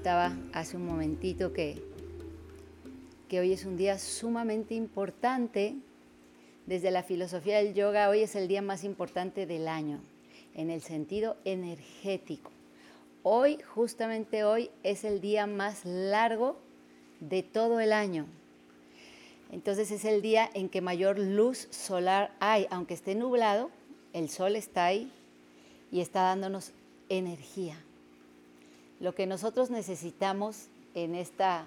comentaba hace un momentito que, que hoy es un día sumamente importante. Desde la filosofía del yoga, hoy es el día más importante del año, en el sentido energético. Hoy, justamente hoy, es el día más largo de todo el año. Entonces es el día en que mayor luz solar hay, aunque esté nublado, el sol está ahí y está dándonos energía. Lo que nosotros necesitamos en esta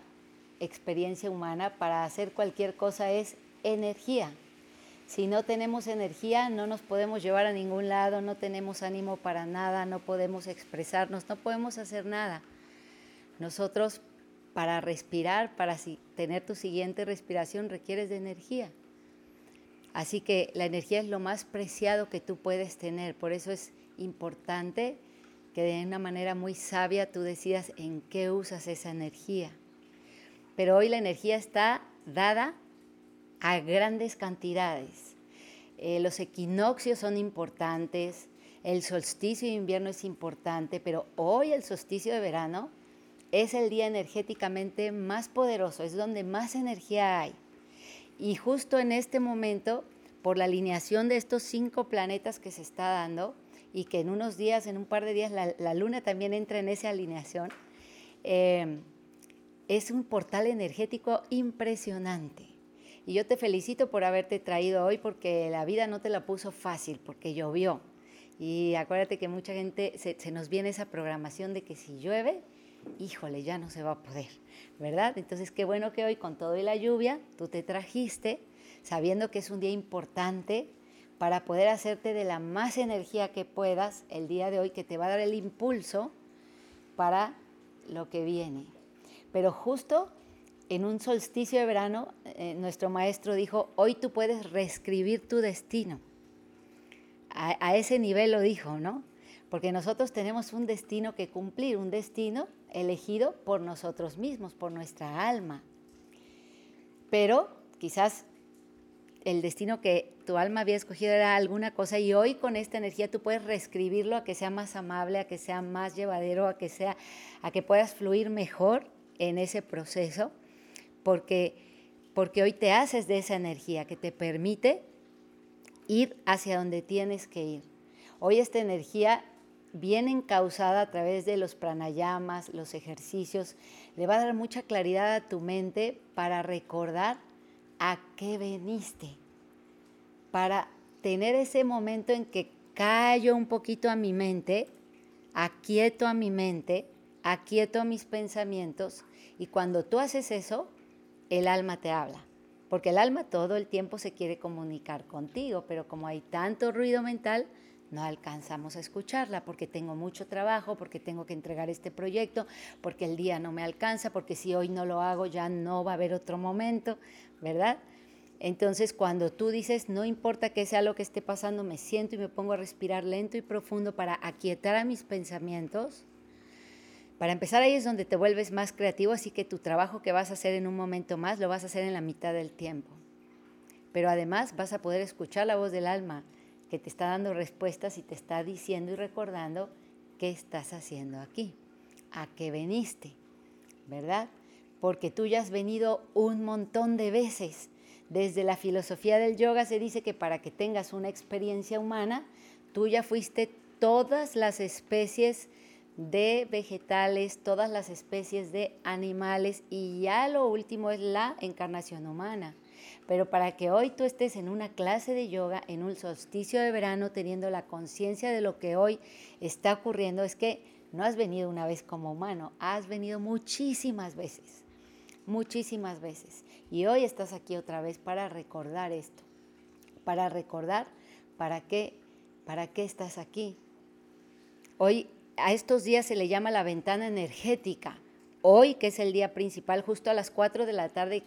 experiencia humana para hacer cualquier cosa es energía. Si no tenemos energía, no nos podemos llevar a ningún lado, no tenemos ánimo para nada, no podemos expresarnos, no podemos hacer nada. Nosotros para respirar, para tener tu siguiente respiración, requieres de energía. Así que la energía es lo más preciado que tú puedes tener. Por eso es importante que de una manera muy sabia tú decidas en qué usas esa energía. Pero hoy la energía está dada a grandes cantidades. Eh, los equinoccios son importantes, el solsticio de invierno es importante, pero hoy el solsticio de verano es el día energéticamente más poderoso, es donde más energía hay. Y justo en este momento, por la alineación de estos cinco planetas que se está dando, y que en unos días, en un par de días, la, luna también entra en esa alineación, eh, es un portal energético impresionante. Y yo te felicito por haberte traído hoy porque la vida no te la puso fácil, porque llovió. Y acuérdate que mucha gente se, se nos viene esa programación de que si llueve, híjole, ya no se va a poder, ¿verdad? Entonces, qué bueno que hoy con todo y la lluvia tú te trajiste, sabiendo que es un día importante para poder hacerte de la más energía que puedas el día de hoy, que te va a dar el impulso para lo que viene. Pero justo en un solsticio de verano, eh, nuestro maestro dijo, hoy tú puedes reescribir tu destino. a ese nivel lo dijo, ¿no? Porque nosotros tenemos un destino que cumplir, un destino elegido por nosotros mismos, por nuestra alma. Pero quizás el destino que tu alma había escogido era alguna cosa y hoy con esta energía tú puedes reescribirlo a que sea más amable, a que sea más llevadero, a que sea a que puedas fluir mejor en ese proceso, porque porque hoy te haces de esa energía que te permite ir hacia donde tienes que ir. Hoy esta energía bien encausada a través de los pranayamas, los ejercicios, le va a dar mucha claridad a tu mente para recordar a qué veniste, para tener ese momento en que callo un poquito a mi mente, aquieto a mi mente, aquieto a mis pensamientos y cuando tú haces eso, el alma te habla. Porque el alma todo el tiempo se quiere comunicar contigo, pero como hay tanto ruido mental, no alcanzamos a escucharla porque tengo mucho trabajo, porque tengo que entregar este proyecto, porque el día no me alcanza, porque si hoy no lo hago ya no va a haber otro momento, ¿verdad? Entonces cuando tú dices, no importa que sea lo que esté pasando, me siento y me pongo a respirar lento y profundo para aquietar a mis pensamientos, para empezar ahí es donde te vuelves más creativo, así que tu trabajo que vas a hacer en un momento más lo vas a hacer en la mitad del tiempo. Pero además vas a poder escuchar la voz del alma, que te está dando respuestas y te está diciendo y recordando qué estás haciendo aquí, a qué veniste, ¿verdad? Porque tú ya has venido un montón de veces. Desde la filosofía del yoga se dice que para que tengas una experiencia humana, tú ya fuiste todas las especies de vegetales, todas las especies de animales y ya lo último es la encarnación humana. Pero para que hoy tú estés en una clase de yoga, en un solsticio de verano, teniendo la conciencia de lo que hoy está ocurriendo, es que no has venido una vez como humano, has venido muchísimas veces, muchísimas veces. Y hoy estás aquí otra vez para recordar esto, para recordar para qué, para qué estás aquí. Hoy a estos días se le llama la ventana energética. Hoy, que es el día principal, justo a las 4 de la tarde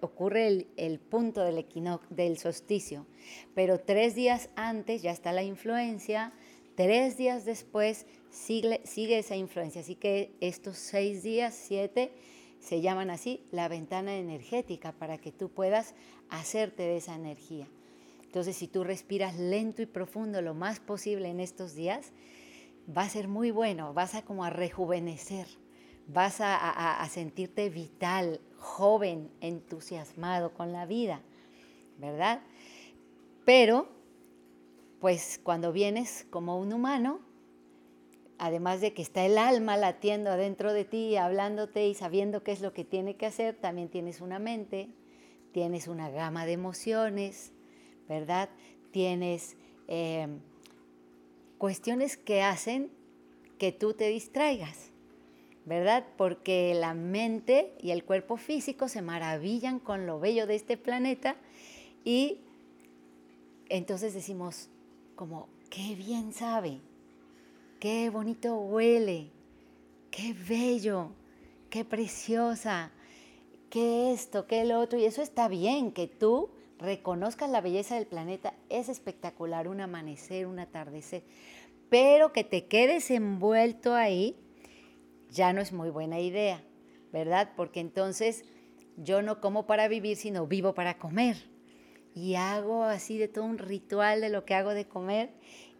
ocurre el, punto del, del solsticio, pero tres días antes ya está la influencia, tres días después sigue, sigue esa influencia. Así que estos seis días, siete, se llaman así la ventana energética para que tú puedas hacerte de esa energía. Entonces, si tú respiras lento y profundo lo más posible en estos días, va a ser muy bueno, vas a como a rejuvenecer, vas a, sentirte vital, joven, entusiasmado con la vida, ¿verdad? Pero, pues cuando vienes como un humano, además de que está el alma latiendo adentro de ti, hablándote y sabiendo qué es lo que tiene que hacer, también tienes una mente, tienes una gama de emociones, ¿verdad? Tienes eh, cuestiones que hacen que tú te distraigas. ¿Verdad? Porque la mente y el cuerpo físico se maravillan con lo bello de este planeta y entonces decimos como, qué bien sabe, qué bonito huele, qué bello, qué preciosa, qué esto, qué el otro, y eso está bien, que tú reconozcas la belleza del planeta, es espectacular, un amanecer, un atardecer, pero que te quedes envuelto ahí ya no es muy buena idea, ¿verdad? Porque entonces yo no como para vivir, sino vivo para comer. Y hago así de todo un ritual de lo que hago de comer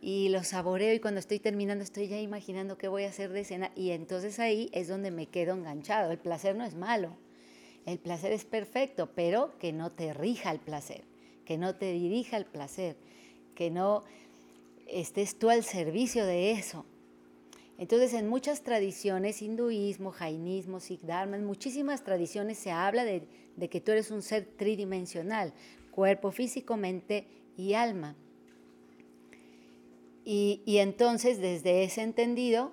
y lo saboreo y cuando estoy terminando estoy ya imaginando qué voy a hacer de cena y entonces ahí es donde me quedo enganchado. El placer no es malo, el placer es perfecto, pero que no te rija el placer, que no te dirija el placer, que no estés tú al servicio de eso. Entonces, en muchas tradiciones, hinduismo, jainismo, sikh dharma, en muchísimas tradiciones se habla de, que tú eres un ser tridimensional, cuerpo físico, mente y alma. Y, entonces, desde ese entendido,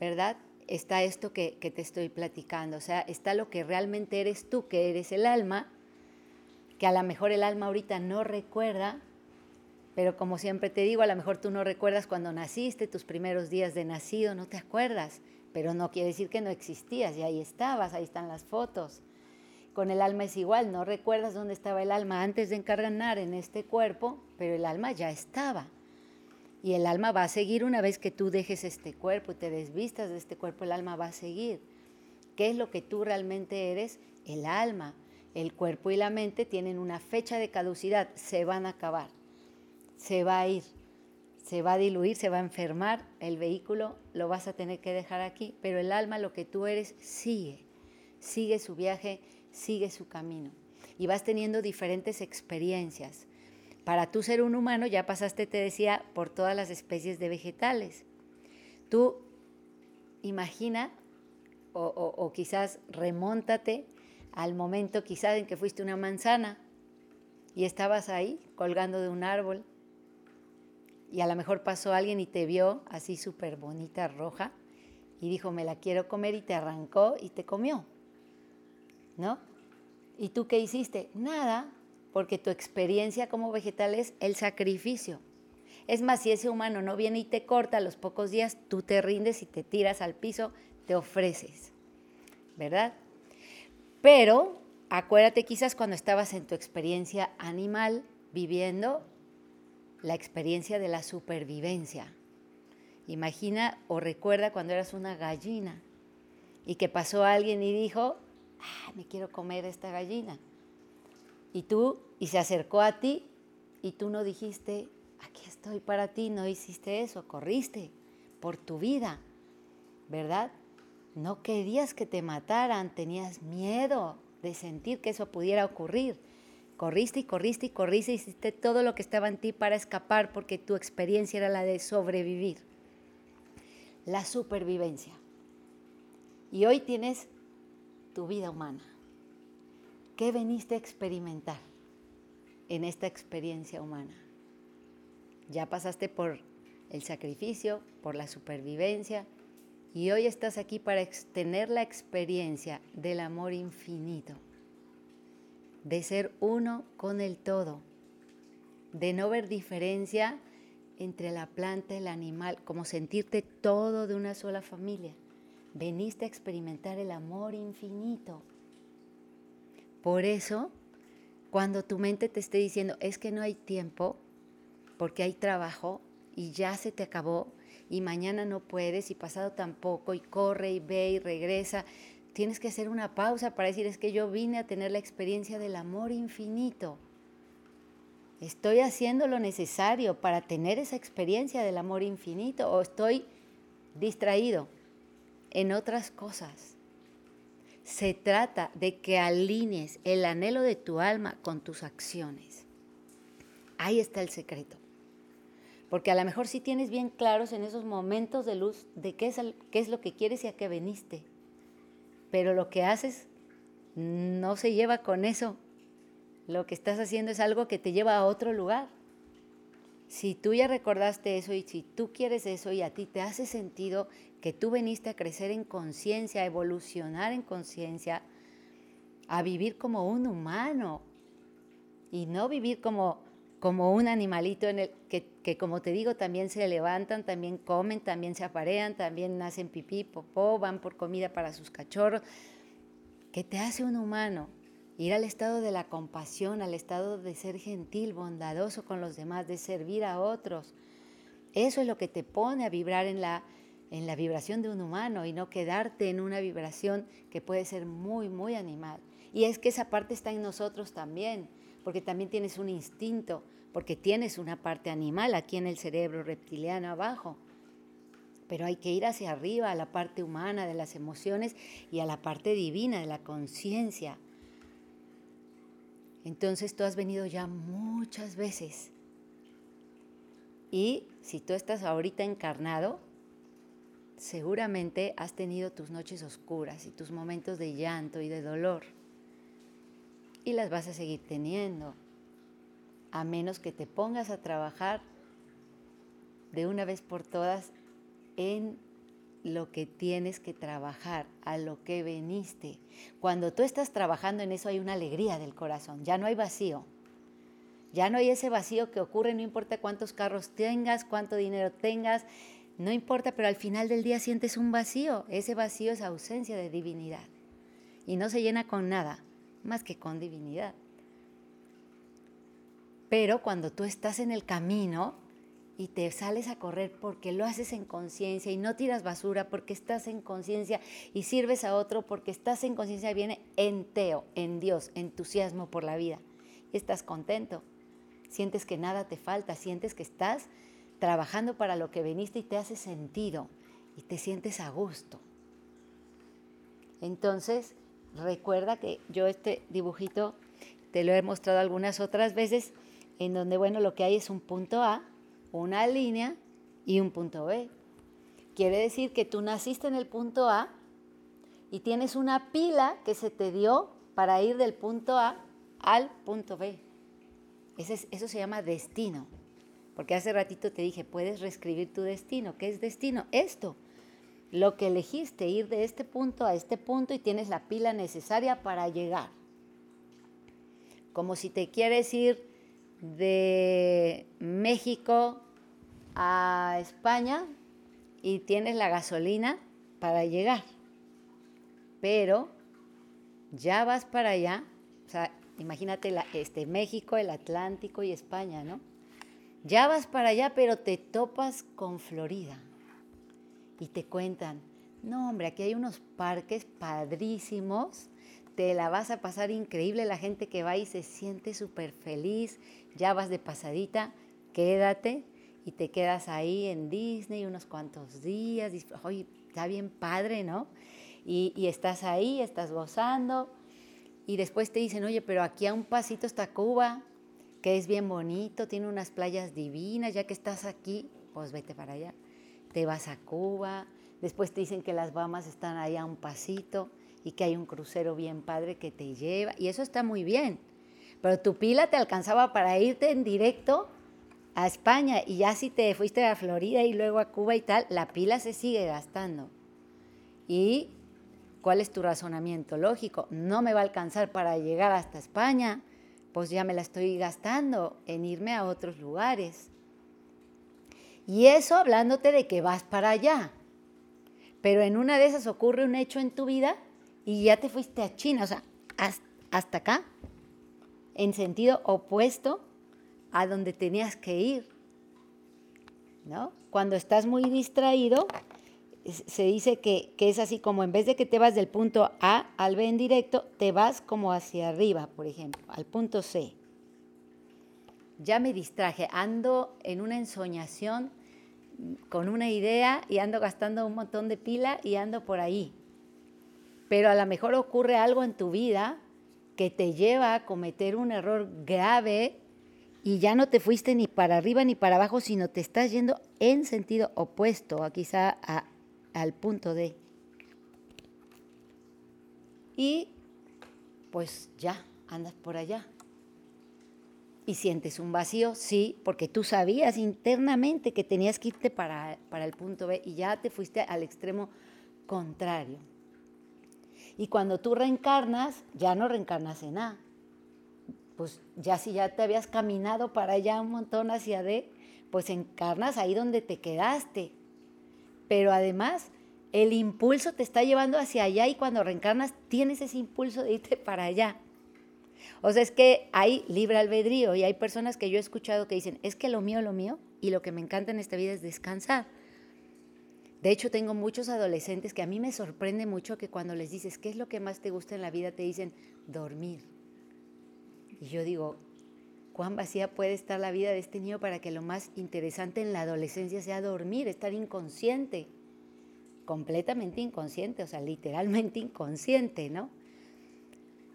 ¿verdad? Está esto que, que te estoy platicando, o sea, está lo que realmente eres tú, que eres el alma, que a lo mejor el alma ahorita no recuerda, pero como siempre te digo, a lo mejor tú no recuerdas cuando naciste, tus primeros días de nacido, no te acuerdas, pero no quiere decir que no existías y ahí estabas, ahí están las fotos. Con el alma es igual, no recuerdas dónde estaba el alma antes de encarnar en este cuerpo, pero el alma ya estaba. Y el alma va a seguir una vez que tú dejes este cuerpo y te desvistas de este cuerpo, el alma va a seguir. ¿Qué es lo que tú realmente eres? El alma. El cuerpo y la mente tienen una fecha de caducidad, se van a acabar se va a ir, se va a diluir, se va a enfermar, el vehículo lo vas a tener que dejar aquí, pero el alma, lo que tú eres, sigue, sigue su viaje, sigue su camino. Y vas teniendo diferentes experiencias. Para tú ser un humano ya pasaste, te decía, por todas las especies de vegetales. Tú imagina o, o quizás remóntate al momento quizás en que fuiste una manzana y estabas ahí colgando de un árbol y a lo mejor pasó alguien y te vio así súper bonita, roja, y dijo, me la quiero comer y te arrancó y te comió. ¿No? ¿Y tú qué hiciste? Nada, porque tu experiencia como vegetal es el sacrificio. Es más, si ese humano no viene y te corta a los pocos días, tú te rindes y te tiras al piso, te ofreces. ¿Verdad? Pero acuérdate quizás cuando estabas en tu experiencia animal viviendo, la experiencia de la supervivencia. Imagina o recuerda cuando eras una gallina y que pasó alguien y dijo, ah, me quiero comer esta gallina. Y tú, y se acercó a ti y tú no dijiste, aquí estoy para ti, no hiciste eso, corriste por tu vida, ¿verdad? No querías que te mataran, tenías miedo de sentir que eso pudiera ocurrir. Corriste y corriste y corriste, hiciste todo lo que estaba en ti para escapar porque tu experiencia era la de sobrevivir. La supervivencia. Y hoy tienes tu vida humana. ¿Qué veniste a experimentar en esta experiencia humana? Ya pasaste por el sacrificio, por la supervivencia, y hoy estás aquí para tener la experiencia del amor infinito de ser uno con el todo, de no ver diferencia entre la planta y el animal, como sentirte todo de una sola familia. Veniste a experimentar el amor infinito. Por eso, cuando tu mente te esté diciendo, es que no hay tiempo, porque hay trabajo y ya se te acabó, y mañana no puedes, y pasado tampoco, y corre y ve y regresa, tienes que hacer una pausa para decir, es que yo vine a tener la experiencia del amor infinito. Estoy haciendo lo necesario para tener esa experiencia del amor infinito o estoy distraído en otras cosas. Se trata de que alinees el anhelo de tu alma con tus acciones. Ahí está el secreto. Porque a lo mejor sí tienes bien claros en esos momentos de luz de qué es, qué es lo que quieres y a qué veniste. Pero lo que haces no se lleva con eso. Lo que estás haciendo es algo que te lleva a otro lugar. Si tú ya recordaste eso y si tú quieres eso y a ti te hace sentido que tú veniste a crecer en conciencia, a evolucionar en conciencia, a vivir como un humano y no vivir como como un animalito en el que, como te digo, también se levantan, también comen, también se aparean, también nacen pipí, popó, van por comida para sus cachorros, que te hace un humano. Ir al estado de la compasión, al estado de ser gentil, bondadoso con los demás, de servir a otros. Eso es lo que te pone a vibrar en la, en la vibración de un humano y no quedarte en una vibración que puede ser muy, muy animal. Y es que esa parte está en nosotros también porque también tienes un instinto, porque tienes una parte animal aquí en el cerebro reptiliano abajo. Pero hay que ir hacia arriba, a la parte humana de las emociones y a la parte divina de la conciencia. Entonces tú has venido ya muchas veces. Y si tú estás ahorita encarnado, seguramente has tenido tus noches oscuras y tus momentos de llanto y de dolor y las vas a seguir teniendo, a menos que te pongas a trabajar de una vez por todas en lo que tienes que trabajar, a lo que veniste. Cuando tú estás trabajando en eso hay una alegría del corazón, ya no hay vacío. Ya no hay ese vacío que ocurre, no importa cuántos carros tengas, cuánto dinero tengas, no importa, pero al final del día sientes un vacío. Ese vacío es ausencia de divinidad y no se llena con nada más que con divinidad. Pero cuando tú estás en el camino y te sales a correr porque lo haces en conciencia y no tiras basura porque estás en conciencia y sirves a otro porque estás en conciencia, viene enteo, en Dios, entusiasmo por la vida. Y estás contento. Sientes que nada te falta, sientes que estás trabajando para lo que viniste y te hace sentido y te sientes a gusto. Entonces, Recuerda que yo este dibujito te lo he mostrado algunas otras veces, en donde, bueno, lo que hay es un punto A, una línea y un punto B. Quiere decir que tú naciste en el punto A y tienes una pila que se te dio para ir del punto A al punto B. eso se llama destino. Porque hace ratito te dije, puedes reescribir tu destino. ¿Qué es destino? Esto lo que elegiste, ir de este punto a este punto y tienes la pila necesaria para llegar. Como si te quieres ir de México a España y tienes la gasolina para llegar. Pero ya vas para allá, o sea, imagínate este, México, el Atlántico y España, ¿no? Ya vas para allá, pero te topas con Florida y te cuentan, no hombre, aquí hay unos parques padrísimos, te la vas a pasar increíble, la gente que va y se siente súper feliz, ya vas de pasadita, quédate y te quedas ahí en Disney unos cuantos días, oye, está bien padre, ¿no? Y, y estás ahí, estás gozando, y después te dicen, oye, pero aquí a un pasito está Cuba, que es bien bonito, tiene unas playas divinas, ya que estás aquí, pues vete para allá te vas a Cuba, después te dicen que las Bahamas están ahí a un pasito y que hay un crucero bien padre que te lleva, y eso está muy bien, pero tu pila te alcanzaba para irte en directo a España y ya si te fuiste a Florida y luego a Cuba y tal, la pila se sigue gastando. ¿Y cuál es tu razonamiento lógico? No me va a alcanzar para llegar hasta España, pues ya me la estoy gastando en irme a otros lugares. Y eso hablándote de que vas para allá. Pero en una de esas ocurre un hecho en tu vida y ya te fuiste a China, o sea, hasta acá, en sentido opuesto a donde tenías que ir. ¿No? Cuando estás muy distraído, se dice que, que, es así como en vez de que te vas del punto A al B en directo, te vas como hacia arriba, por ejemplo, al punto C ya me distraje, ando en una ensoñación con una idea y ando gastando un montón de pila y ando por ahí. pero a lo mejor ocurre algo en tu vida que te lleva a cometer un error grave y ya no te fuiste ni para arriba ni para abajo, sino te estás yendo en sentido opuesto, quizá al punto de. Y pues ya, andas por allá. Y sientes un vacío, sí, porque tú sabías internamente que tenías que irte para, para el punto B y ya te fuiste al extremo contrario. Y cuando tú reencarnas, ya no reencarnas en A, pues ya si ya te habías caminado para allá un montón hacia D, pues encarnas ahí donde te quedaste. Pero además, el impulso te está llevando hacia allá y cuando reencarnas tienes ese impulso de irte para allá. O sea, es que hay libre albedrío y hay personas que yo he escuchado que dicen, es que lo mío, lo mío, y lo que me encanta en esta vida es descansar. De hecho, tengo muchos adolescentes que a mí me sorprende mucho que cuando les dices, ¿qué es lo que más te gusta en la vida? Te dicen, dormir. Y yo digo, ¿cuán vacía puede estar la vida de este niño para que lo más interesante en la adolescencia sea dormir, estar inconsciente? Completamente inconsciente, o sea, literalmente inconsciente, ¿no?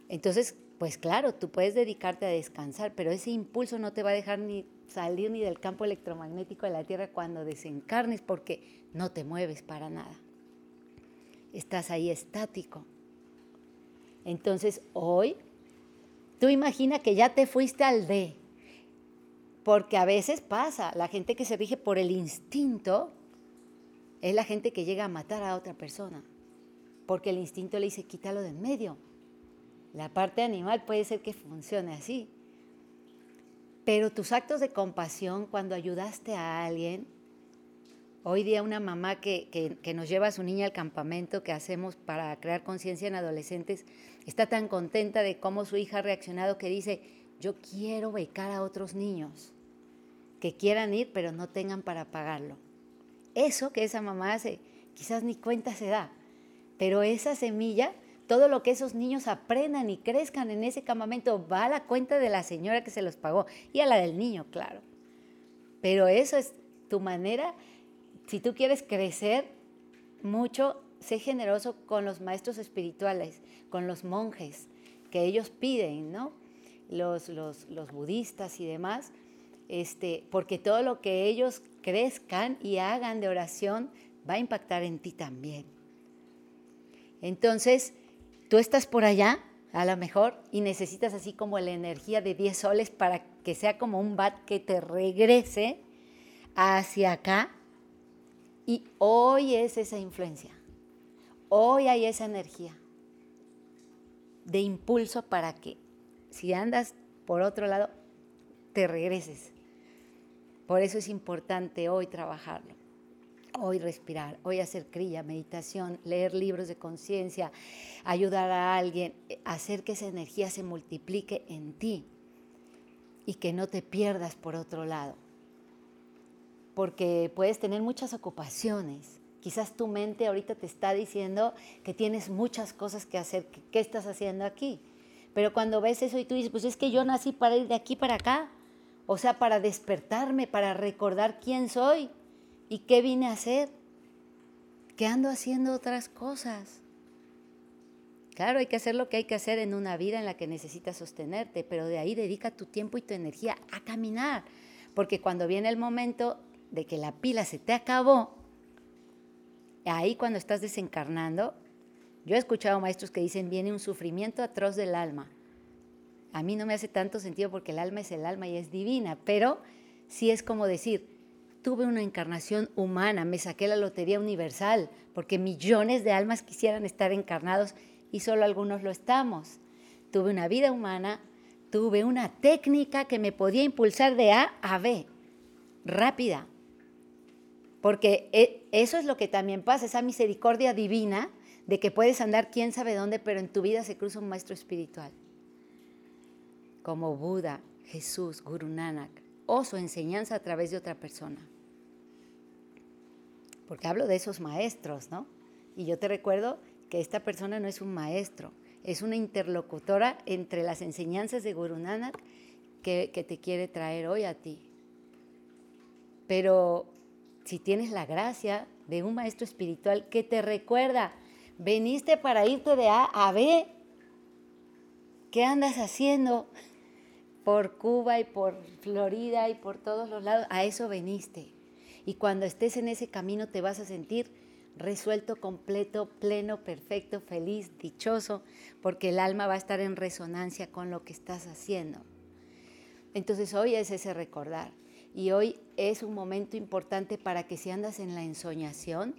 Entonces, pues claro, tú puedes dedicarte a descansar, pero ese impulso no te va a dejar ni salir ni del campo electromagnético de la Tierra cuando desencarnes porque no te mueves para nada. Estás ahí estático. Entonces, hoy Tú imagina que ya te fuiste al D, porque a veces pasa, la gente que se rige por el instinto es la gente que llega a matar a otra persona, porque el instinto le dice quítalo de en medio. La parte animal puede ser que funcione así, pero tus actos de compasión cuando ayudaste a alguien, Hoy día una mamá que, que, nos lleva a su niña al campamento que hacemos para crear conciencia en adolescentes, está tan contenta de cómo su hija ha reaccionado que dice, yo quiero becar a otros niños que quieran ir pero no tengan para pagarlo. Eso que esa mamá hace, quizás ni cuenta se da, pero esa semilla, todo lo que esos niños aprendan y crezcan en ese campamento va a la cuenta de la señora que se los pagó y a la del niño, claro. Pero eso es tu manera si tú quieres crecer mucho, sé generoso con los maestros espirituales, con los monjes, que ellos piden, ¿no? Los, los, budistas y demás, este, porque todo lo que ellos crezcan y hagan de oración va a impactar en ti también. Entonces, tú estás por allá, a lo mejor, y necesitas así como la energía de 10 soles para que sea como un bat que te regrese hacia acá y hoy es esa influencia. Hoy hay esa energía de impulso para que si andas por otro lado, te regreses. Por eso es importante hoy trabajarlo, hoy respirar, hoy hacer crilla, meditación, leer libros de conciencia, ayudar a alguien, hacer que esa energía se multiplique en ti y que no te pierdas por otro lado porque puedes tener muchas ocupaciones. Quizás tu mente ahorita te está diciendo que tienes muchas cosas que hacer, ¿qué estás haciendo aquí? Pero cuando ves eso y tú dices, pues es que yo nací para ir de aquí para acá, o sea, para despertarme, para recordar quién soy y qué vine a hacer, que ando haciendo otras cosas. Claro, hay que hacer lo que hay que hacer en una vida en la que necesitas sostenerte, pero de ahí dedica tu tiempo y tu energía a caminar, porque cuando viene el momento de que la pila se te acabó, ahí cuando estás desencarnando, yo he escuchado maestros que dicen viene un sufrimiento atroz del alma. A mí no me hace tanto sentido porque el alma es el alma y es divina, pero sí es como decir, tuve una encarnación humana, me saqué la lotería universal, porque millones de almas quisieran estar encarnados y solo algunos lo estamos. Tuve una vida humana, tuve una técnica que me podía impulsar de A a B, rápida, porque e, eso es lo que también pasa, esa misericordia divina de que puedes andar quién sabe dónde, pero en tu vida se cruza un maestro espiritual, como Buda, Jesús, Guru Nanak, o su enseñanza a través de otra persona. Porque hablo de esos maestros, ¿no? Y yo te recuerdo que esta persona no es un maestro, es una interlocutora entre las enseñanzas de Guru Nanak que, te quiere traer hoy a ti. Pero si tienes la gracia de un maestro espiritual que te recuerda, Veniste para irte de A a B. ¿Qué andas haciendo? Por Cuba y por Florida y por todos los lados. A eso veniste. Y cuando estés en ese camino te vas a sentir resuelto, completo, pleno, perfecto, feliz, dichoso, porque el alma va a estar en resonancia con lo que estás haciendo. Entonces hoy es ese recordar. Y hoy es un momento importante para que si andas en la ensoñación,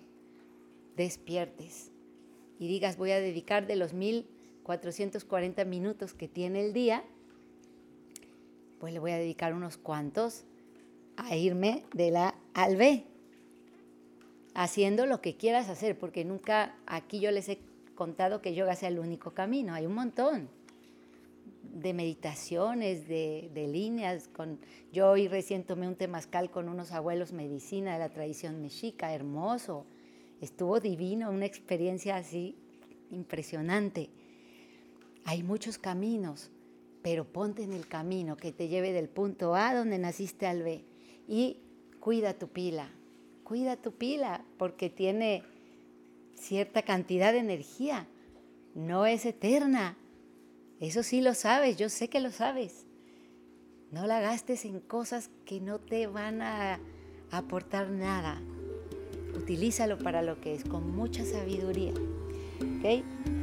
despiertes y digas, voy a dedicar de los 1440 minutos que tiene el día, pues le voy a dedicar unos cuantos a irme de la al B, haciendo lo que quieras hacer, porque nunca aquí yo les he contado que yoga sea el único camino, hay un montón de meditaciones, de, líneas. Con, yo hoy recién tomé un temazcal con unos abuelos medicina de la tradición mexica, hermoso. Estuvo divino, una experiencia así impresionante. Hay muchos caminos, pero ponte en el camino que te lleve del punto A donde naciste al B. Y cuida tu pila, cuida tu pila, porque tiene cierta cantidad de energía, no es eterna eso sí lo sabes, yo sé que lo sabes. No la gastes en cosas que no te van a aportar nada. Utilízalo para lo que es, con mucha sabiduría. ¿Ok?